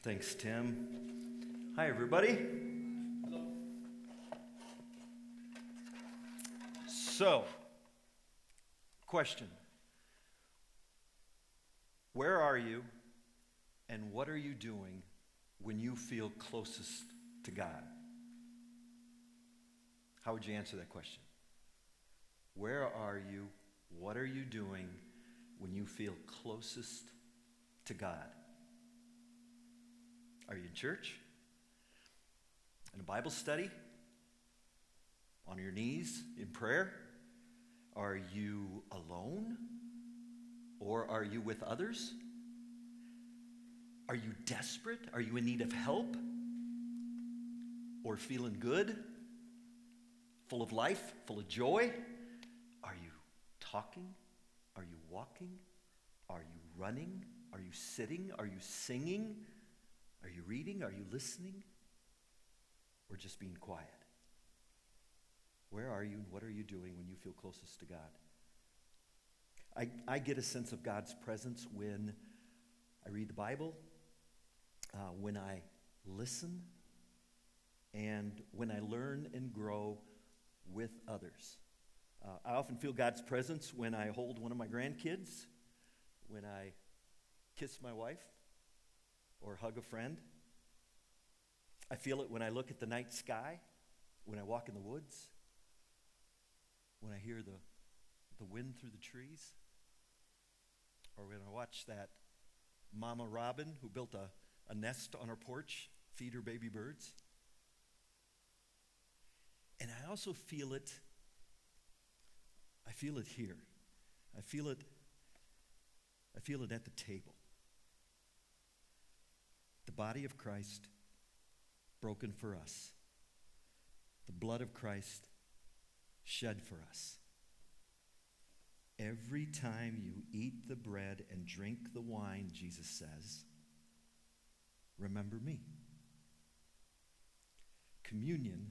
Thanks, Tim. Hi, everybody. Hello. So, question Where are you and what are you doing when you feel closest to God? How would you answer that question? Where are you? What are you doing when you feel closest to God? Are you in church? In a Bible study? On your knees in prayer? Are you alone? Or are you with others? Are you desperate? Are you in need of help? Or feeling good? Full of life? Full of joy? Are you talking? Are you walking? Are you running? Are you sitting? Are you singing? Are you reading? Are you listening? Or just being quiet? Where are you and what are you doing when you feel closest to God? I, I get a sense of God's presence when I read the Bible, uh, when I listen, and when I learn and grow with others. Uh, I often feel God's presence when I hold one of my grandkids, when I kiss my wife, or hug a friend. I feel it when I look at the night sky, when I walk in the woods, when I hear the, the wind through the trees, or when I watch that mama robin who built a, a nest on her porch feed her baby birds. And I also feel it, I feel it here. I feel it, I feel it at the table the body of Christ broken for us, the blood of Christ shed for us. Every time you eat the bread and drink the wine, Jesus says, remember me. Communion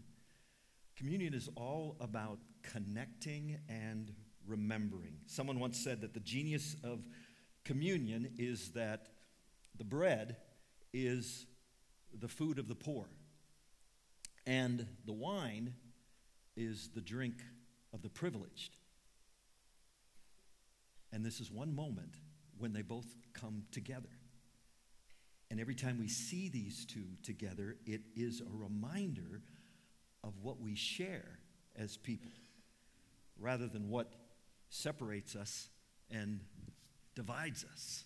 communion is all about connecting and remembering. Someone once said that the genius of communion is that the bread is the food of the poor, and the wine is the drink of the privileged. And this is one moment when they both come together. And every time we see these two together, it is a reminder of what we share as people rather than what separates us and divides us.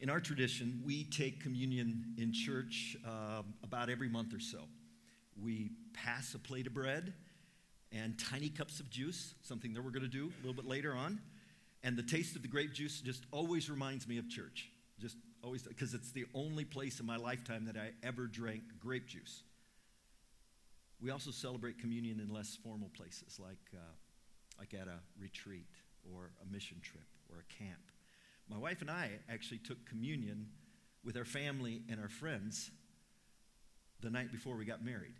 In our tradition, we take communion in church uh, about every month or so. We pass a plate of bread and tiny cups of juice, something that we're going to do a little bit later on. And the taste of the grape juice just always reminds me of church. Just always, because it's the only place in my lifetime that I ever drank grape juice. We also celebrate communion in less formal places, like, uh, like at a retreat or a mission trip or a camp. My wife and I actually took communion with our family and our friends the night before we got married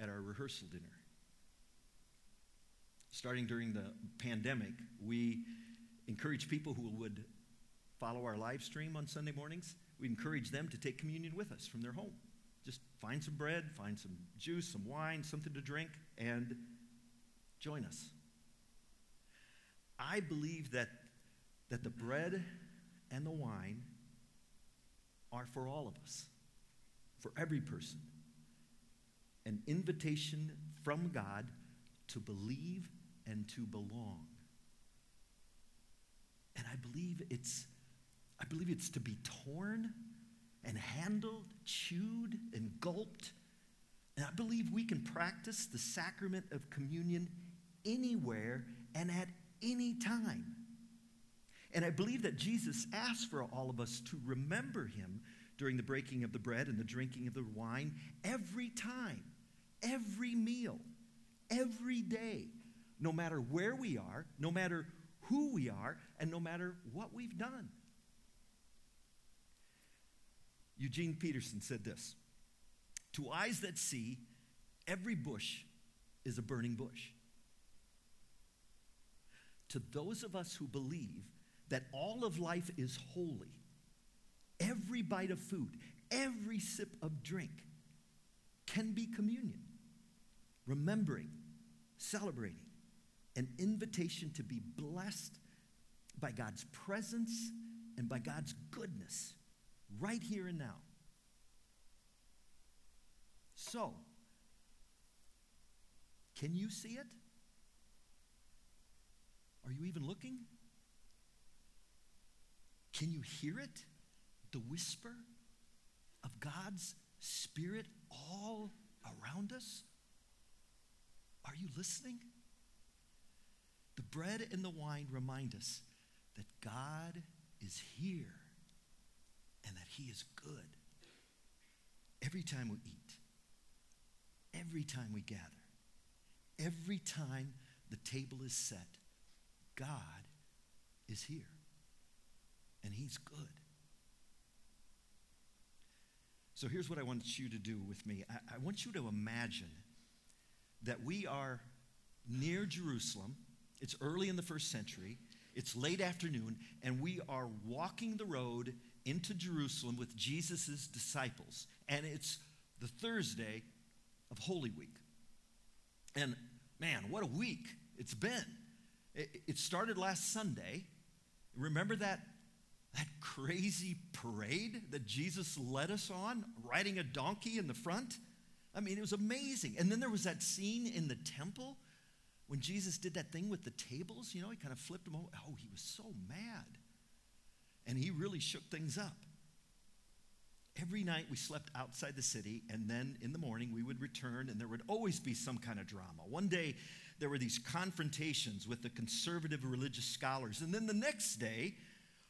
at our rehearsal dinner. Starting during the pandemic, we encouraged people who would follow our live stream on Sunday mornings, we encouraged them to take communion with us from their home. Just find some bread, find some juice, some wine, something to drink, and join us. I believe that that the bread and the wine are for all of us, for every person. An invitation from God to believe and to belong. And I believe it's I believe it's to be torn and handled, chewed and gulped. And I believe we can practice the sacrament of communion anywhere and at any time. And I believe that Jesus asked for all of us to remember him during the breaking of the bread and the drinking of the wine every time, every meal, every day, no matter where we are, no matter who we are, and no matter what we've done. Eugene Peterson said this To eyes that see, every bush is a burning bush. To those of us who believe, that all of life is holy. every bite of food, every sip of drink can be communion. Remembering, celebrating, an invitation to be blessed by God's presence and by God's goodness right here and now. So, can you see it? Are you even looking? Can you hear it? The whisper of God's Spirit all around us? Are you listening? The bread and the wine remind us that God is here and that He is good. Every time we eat, every time we gather, every time the table is set, God is here and He's good. So here's what I want you to do with me I, I want you to imagine that we are near Jerusalem. It's early in the first century. It's late afternoon, and we are walking the road into Jerusalem with Jesus' disciples. And it's the Thursday of Holy Week. And man, what a week it's been. It, started last Sunday. Remember that, that crazy parade that Jesus led us on, riding a donkey in the front? I mean, it was amazing. And then there was that scene in the temple when Jesus did that thing with the tables, you know, he kind of flipped them over. Oh, he was so mad. And he really shook things up. Every night we slept outside the city, and then in the morning we would return, and there would always be some kind of drama. One day there were these confrontations with the conservative religious scholars, and then the next day,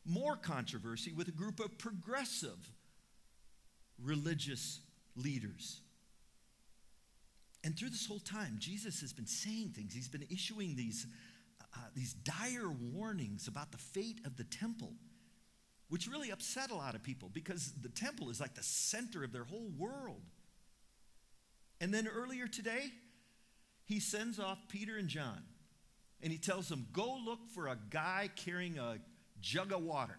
more controversy with a group of progressive religious leaders. And through this whole time, Jesus has been saying things. He's been issuing these, uh, these dire warnings about the fate of the temple, which really upset a lot of people because the temple is like the center of their whole world. And then earlier today, he sends off Peter and John and he tells them, Go look for a guy carrying a jug of water.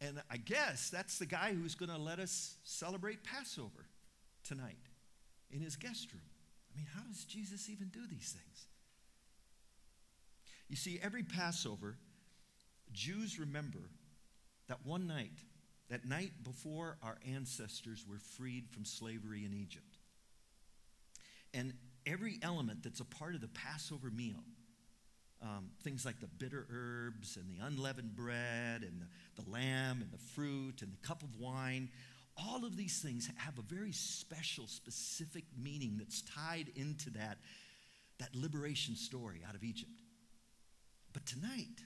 And I guess that's the guy who's going to let us celebrate Passover tonight in his guest room. I mean, how does Jesus even do these things? You see, every Passover, Jews remember that one night, that night before our ancestors were freed from slavery in Egypt. And every element that's a part of the Passover meal, um, things like the bitter herbs and the unleavened bread and the, the lamb and the fruit and the cup of wine, all of these things have a very special, specific meaning that's tied into that, that liberation story out of Egypt. But tonight,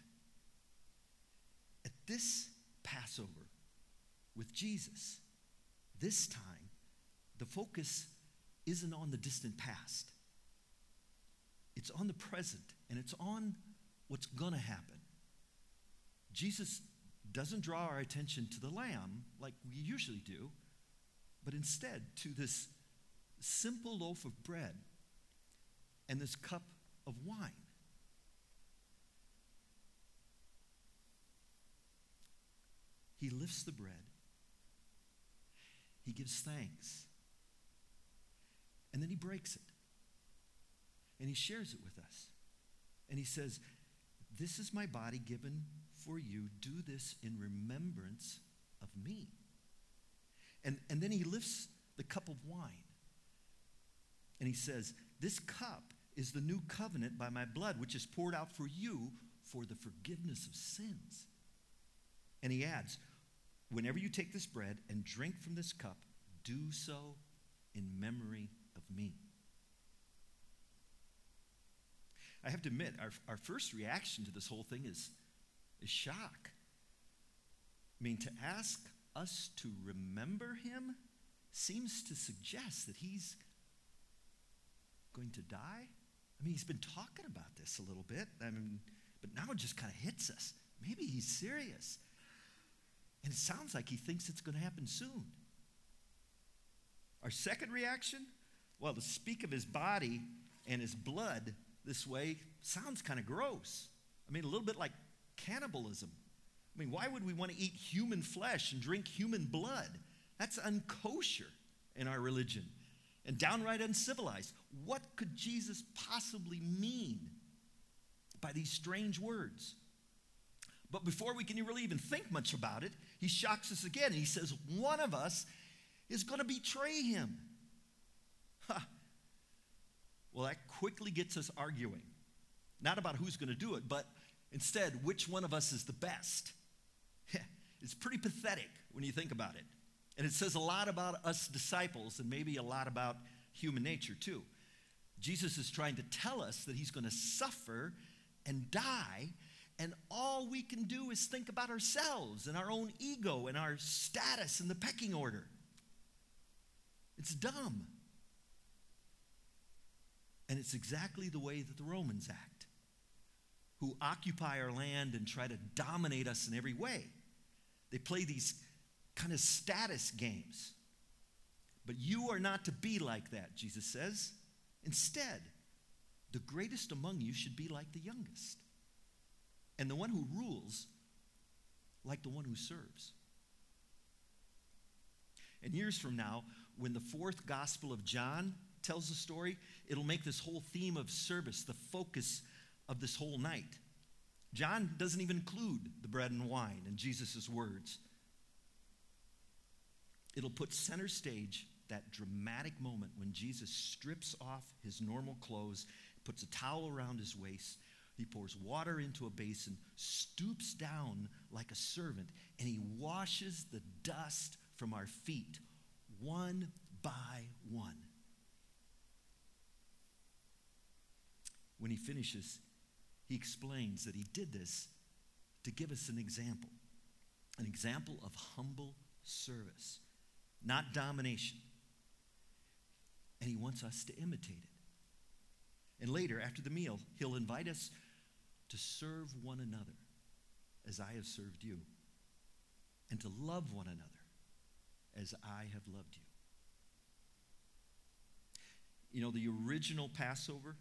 at this Passover with Jesus, this time, the focus isn't on the distant past. It's on the present and it's on what's going to happen. Jesus doesn't draw our attention to the lamb like we usually do, but instead to this simple loaf of bread and this cup of wine. He lifts the bread, he gives thanks, and then he breaks it. And he shares it with us. And he says, This is my body given for you. Do this in remembrance of me. And, and then he lifts the cup of wine. And he says, This cup is the new covenant by my blood, which is poured out for you for the forgiveness of sins. And he adds, Whenever you take this bread and drink from this cup, do so in memory of me. I have to admit, our, our first reaction to this whole thing is, is shock. I mean, to ask us to remember him seems to suggest that he's going to die. I mean, he's been talking about this a little bit, I mean, but now it just kind of hits us. Maybe he's serious. And it sounds like he thinks it's going to happen soon. Our second reaction? Well, to speak of his body and his blood this way sounds kind of gross. I mean, a little bit like cannibalism. I mean, why would we want to eat human flesh and drink human blood? That's unkosher in our religion and downright uncivilized. What could Jesus possibly mean by these strange words? But before we can really even think much about it, he shocks us again. He says, One of us is going to betray him. Huh. Well, that quickly gets us arguing. Not about who's going to do it, but instead, which one of us is the best. it's pretty pathetic when you think about it. And it says a lot about us disciples and maybe a lot about human nature, too. Jesus is trying to tell us that he's going to suffer and die and all we can do is think about ourselves and our own ego and our status in the pecking order. It's dumb. And it's exactly the way that the Romans act, who occupy our land and try to dominate us in every way. They play these kind of status games. But you are not to be like that, Jesus says. Instead, the greatest among you should be like the youngest and the one who rules like the one who serves. And years from now, when the fourth Gospel of John tells the story, it'll make this whole theme of service the focus of this whole night. John doesn't even include the bread and wine in Jesus' words. It'll put center stage that dramatic moment when Jesus strips off his normal clothes, puts a towel around his waist, he pours water into a basin, stoops down like a servant, and he washes the dust from our feet one by one. When he finishes, he explains that he did this to give us an example an example of humble service, not domination. And he wants us to imitate it. And later, after the meal, he'll invite us to serve one another as I have served you, and to love one another as I have loved you. You know, the original Passover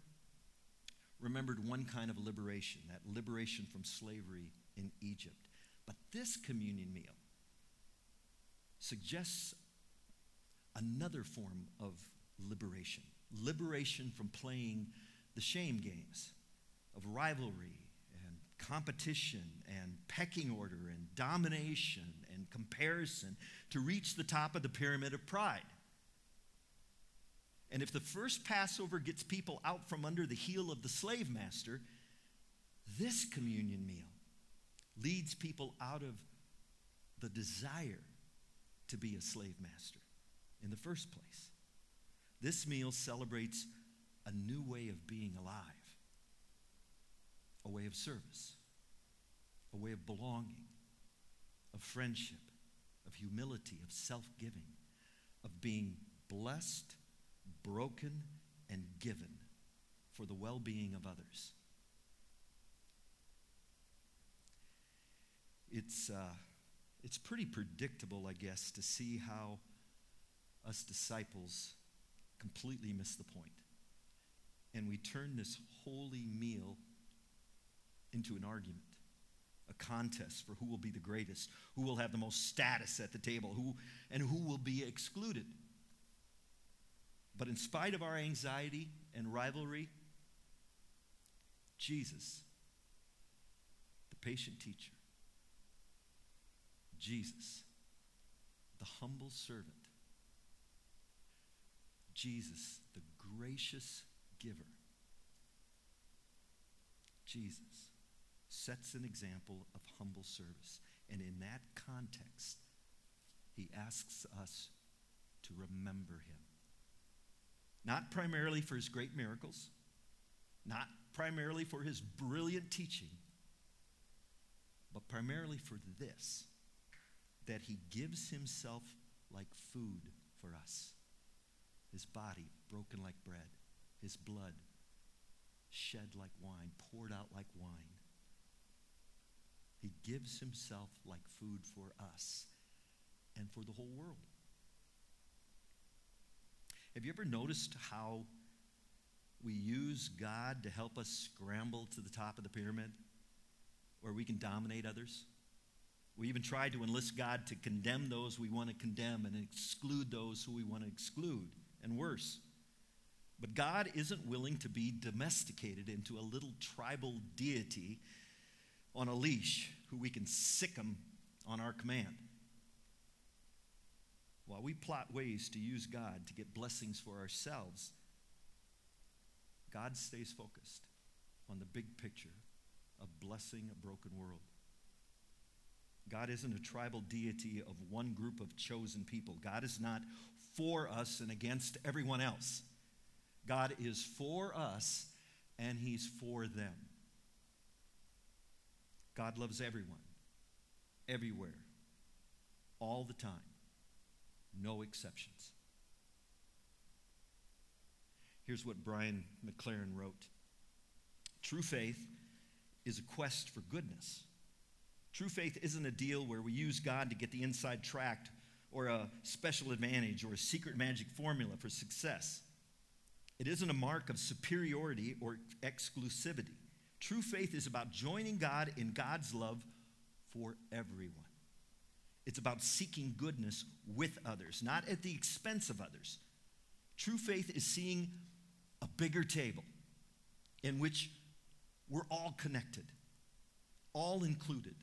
remembered one kind of liberation, that liberation from slavery in Egypt. But this communion meal suggests another form of liberation liberation from playing the shame games of rivalry and competition and pecking order and domination and comparison to reach the top of the pyramid of pride. And if the first Passover gets people out from under the heel of the slave master, this communion meal leads people out of the desire to be a slave master in the first place. This meal celebrates a new way of being alive a way of service, a way of belonging, of friendship, of humility, of self giving, of being blessed, broken, and given for the well being of others. It's, uh, it's pretty predictable, I guess, to see how us disciples completely miss the point. And we turn this holy meal into an argument, a contest for who will be the greatest, who will have the most status at the table, who, and who will be excluded. But in spite of our anxiety and rivalry, Jesus, the patient teacher, Jesus, the humble servant, Jesus, the gracious giver, Jesus sets an example of humble service. And in that context, he asks us to remember him. Not primarily for his great miracles, not primarily for his brilliant teaching, but primarily for this that he gives himself like food for us. His body broken like bread, his blood shed like wine, poured out like wine he gives himself like food for us and for the whole world. Have you ever noticed how we use God to help us scramble to the top of the pyramid where we can dominate others? We even try to enlist God to condemn those we want to condemn and exclude those who we want to exclude, and worse. But God isn't willing to be domesticated into a little tribal deity on a leash who we can sic him on our command. While we plot ways to use God to get blessings for ourselves, God stays focused on the big picture of blessing a broken world. God isn't a tribal deity of one group of chosen people. God is not for us and against everyone else. God is for us and He's for them. God loves everyone, everywhere, all the time, no exceptions. Here's what Brian McLaren wrote True faith is a quest for goodness. True faith isn't a deal where we use God to get the inside tract or a special advantage or a secret magic formula for success. It isn't a mark of superiority or exclusivity. True faith is about joining God in God's love for everyone. It's about seeking goodness with others, not at the expense of others. True faith is seeing a bigger table in which we're all connected, all included,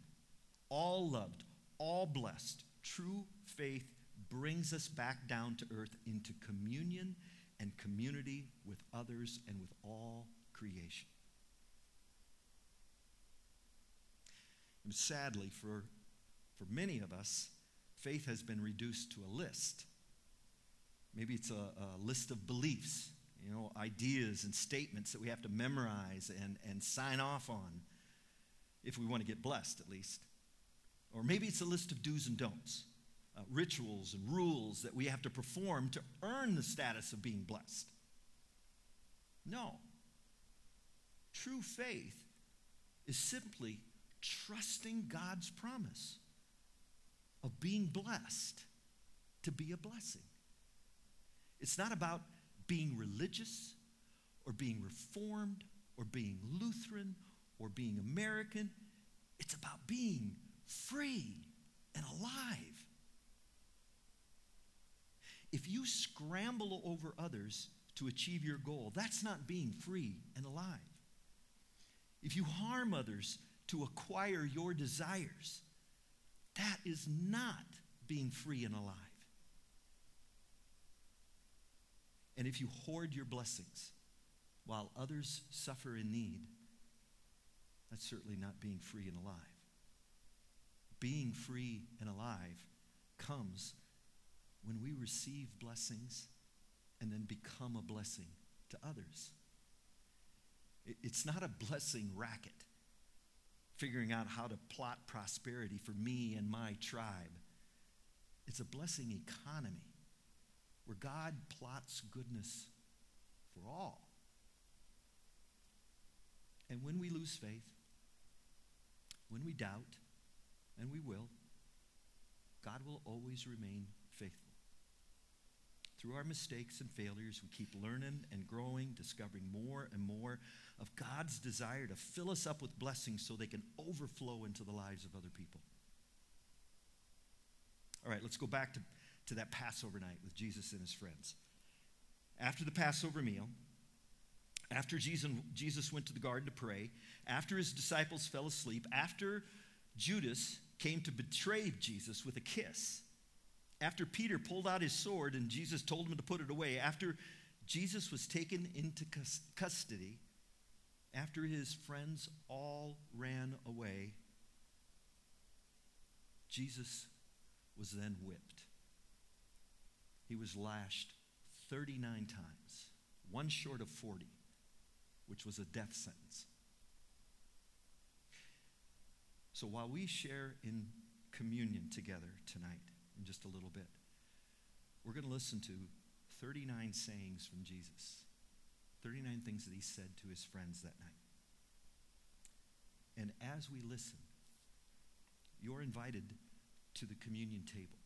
all loved, all blessed. True faith brings us back down to earth into communion and community with others and with all creation. And sadly, for, for many of us, faith has been reduced to a list. Maybe it's a, a list of beliefs, you know, ideas and statements that we have to memorize and, and sign off on if we want to get blessed, at least. Or maybe it's a list of do's and don'ts, uh, rituals and rules that we have to perform to earn the status of being blessed. No. True faith is simply trusting God's promise of being blessed to be a blessing. It's not about being religious or being reformed or being Lutheran or being American. It's about being free and alive. If you scramble over others to achieve your goal, that's not being free and alive. If you harm others to acquire your desires. That is not being free and alive. And if you hoard your blessings while others suffer in need, that's certainly not being free and alive. Being free and alive comes when we receive blessings and then become a blessing to others. It's not a blessing racket figuring out how to plot prosperity for me and my tribe. It's a blessing economy where God plots goodness for all. And when we lose faith, when we doubt, and we will, God will always remain. Through our mistakes and failures, we keep learning and growing, discovering more and more of God's desire to fill us up with blessings so they can overflow into the lives of other people. All right, let's go back to, to that Passover night with Jesus and his friends. After the Passover meal, after Jesus, Jesus went to the garden to pray, after his disciples fell asleep, after Judas came to betray Jesus with a kiss, after Peter pulled out his sword and Jesus told him to put it away, after Jesus was taken into custody, after his friends all ran away, Jesus was then whipped. He was lashed 39 times, one short of 40, which was a death sentence. So while we share in communion together tonight, in just a little bit, we're going to listen to 39 sayings from Jesus. 39 things that he said to his friends that night. And as we listen, you're invited to the communion table.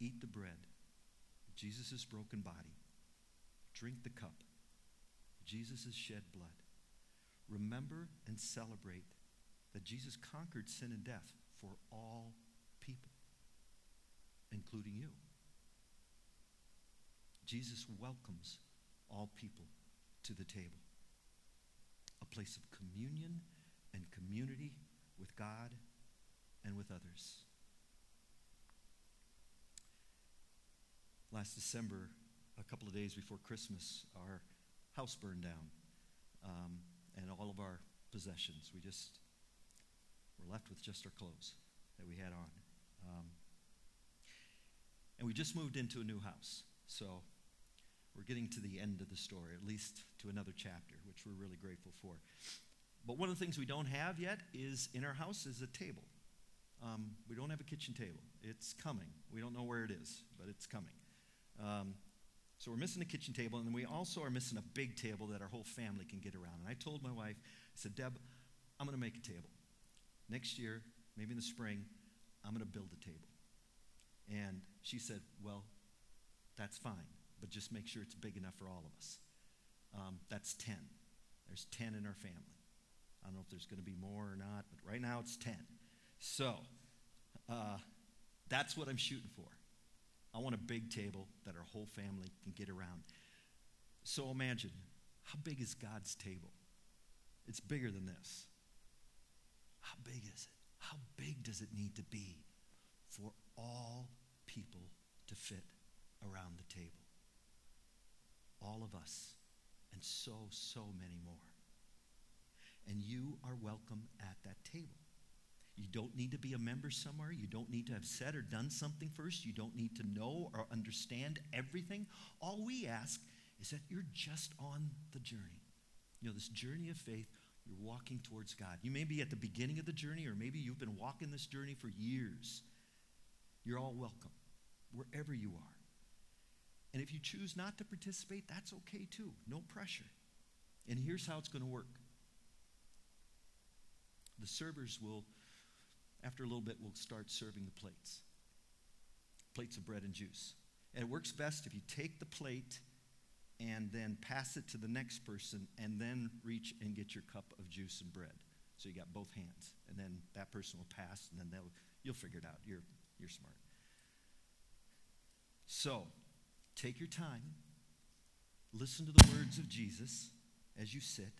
Eat the bread, Jesus' broken body. Drink the cup, Jesus' shed blood. Remember and celebrate that Jesus conquered sin and death for all people, including you. Jesus welcomes all people to the table, a place of communion and community with God and with others. Last December, a couple of days before Christmas, our house burned down um, and all of our possessions. We just were left with just our clothes that we had on. Um, and we just moved into a new house. So we're getting to the end of the story, at least to another chapter, which we're really grateful for. But one of the things we don't have yet is in our house is a table. Um, we don't have a kitchen table. It's coming. We don't know where it is, but it's coming. Um, so we're missing a kitchen table, and we also are missing a big table that our whole family can get around. And I told my wife, I said, Deb, I'm going to make a table. Next year, maybe in the spring, I'm going to build a table. And she said, Well, that's fine, but just make sure it's big enough for all of us. Um, that's 10. There's 10 in our family. I don't know if there's going to be more or not, but right now it's 10. So uh, that's what I'm shooting for. I want a big table that our whole family can get around. So imagine how big is God's table? It's bigger than this. How big is it? How big does it need to be for all people to fit around the table? All of us, and so, so many more. And you are welcome at that table. You don't need to be a member somewhere. You don't need to have said or done something first. You don't need to know or understand everything. All we ask is that you're just on the journey. You know, this journey of faith, you're walking towards God. You may be at the beginning of the journey, or maybe you've been walking this journey for years. You're all welcome, wherever you are. And if you choose not to participate, that's okay too. No pressure. And here's how it's going to work the servers will after a little bit, we'll start serving the plates plates of bread and juice. And it works best if you take the plate and then pass it to the next person and then reach and get your cup of juice and bread. So you got both hands. And then that person will pass and then they'll, you'll figure it out. You're, you're smart. So take your time. Listen to the words of Jesus as you sit,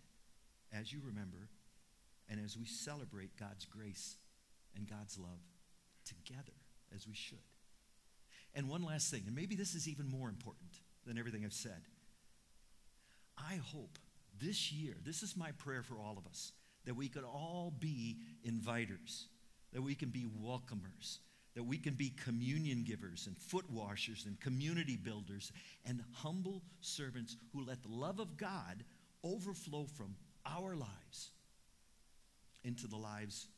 as you remember, and as we celebrate God's grace and God's love together as we should. And one last thing, and maybe this is even more important than everything I've said. I hope this year, this is my prayer for all of us, that we could all be inviters, that we can be welcomers, that we can be communion givers and foot washers and community builders and humble servants who let the love of God overflow from our lives into the lives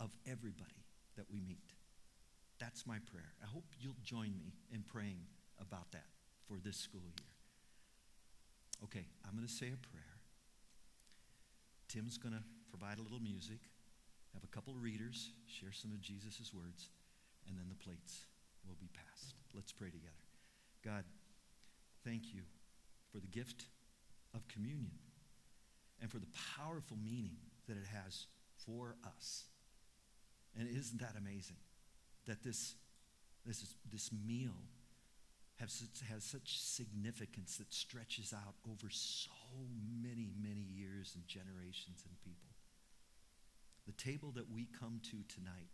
of everybody that we meet. That's my prayer. I hope you'll join me in praying about that for this school year. Okay, I'm going to say a prayer. Tim's going to provide a little music, have a couple readers, share some of Jesus' words, and then the plates will be passed. Let's pray together. God, thank you for the gift of communion and for the powerful meaning that it has for us. And isn't that amazing? That this, this, is, this meal has, has such significance that stretches out over so many, many years and generations and people. The table that we come to tonight,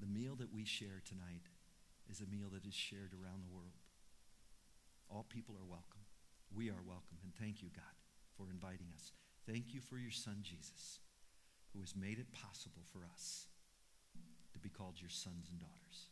the meal that we share tonight, is a meal that is shared around the world. All people are welcome. We are welcome. And thank you, God, for inviting us. Thank you for your son, Jesus, who has made it possible for us to be called your sons and daughters.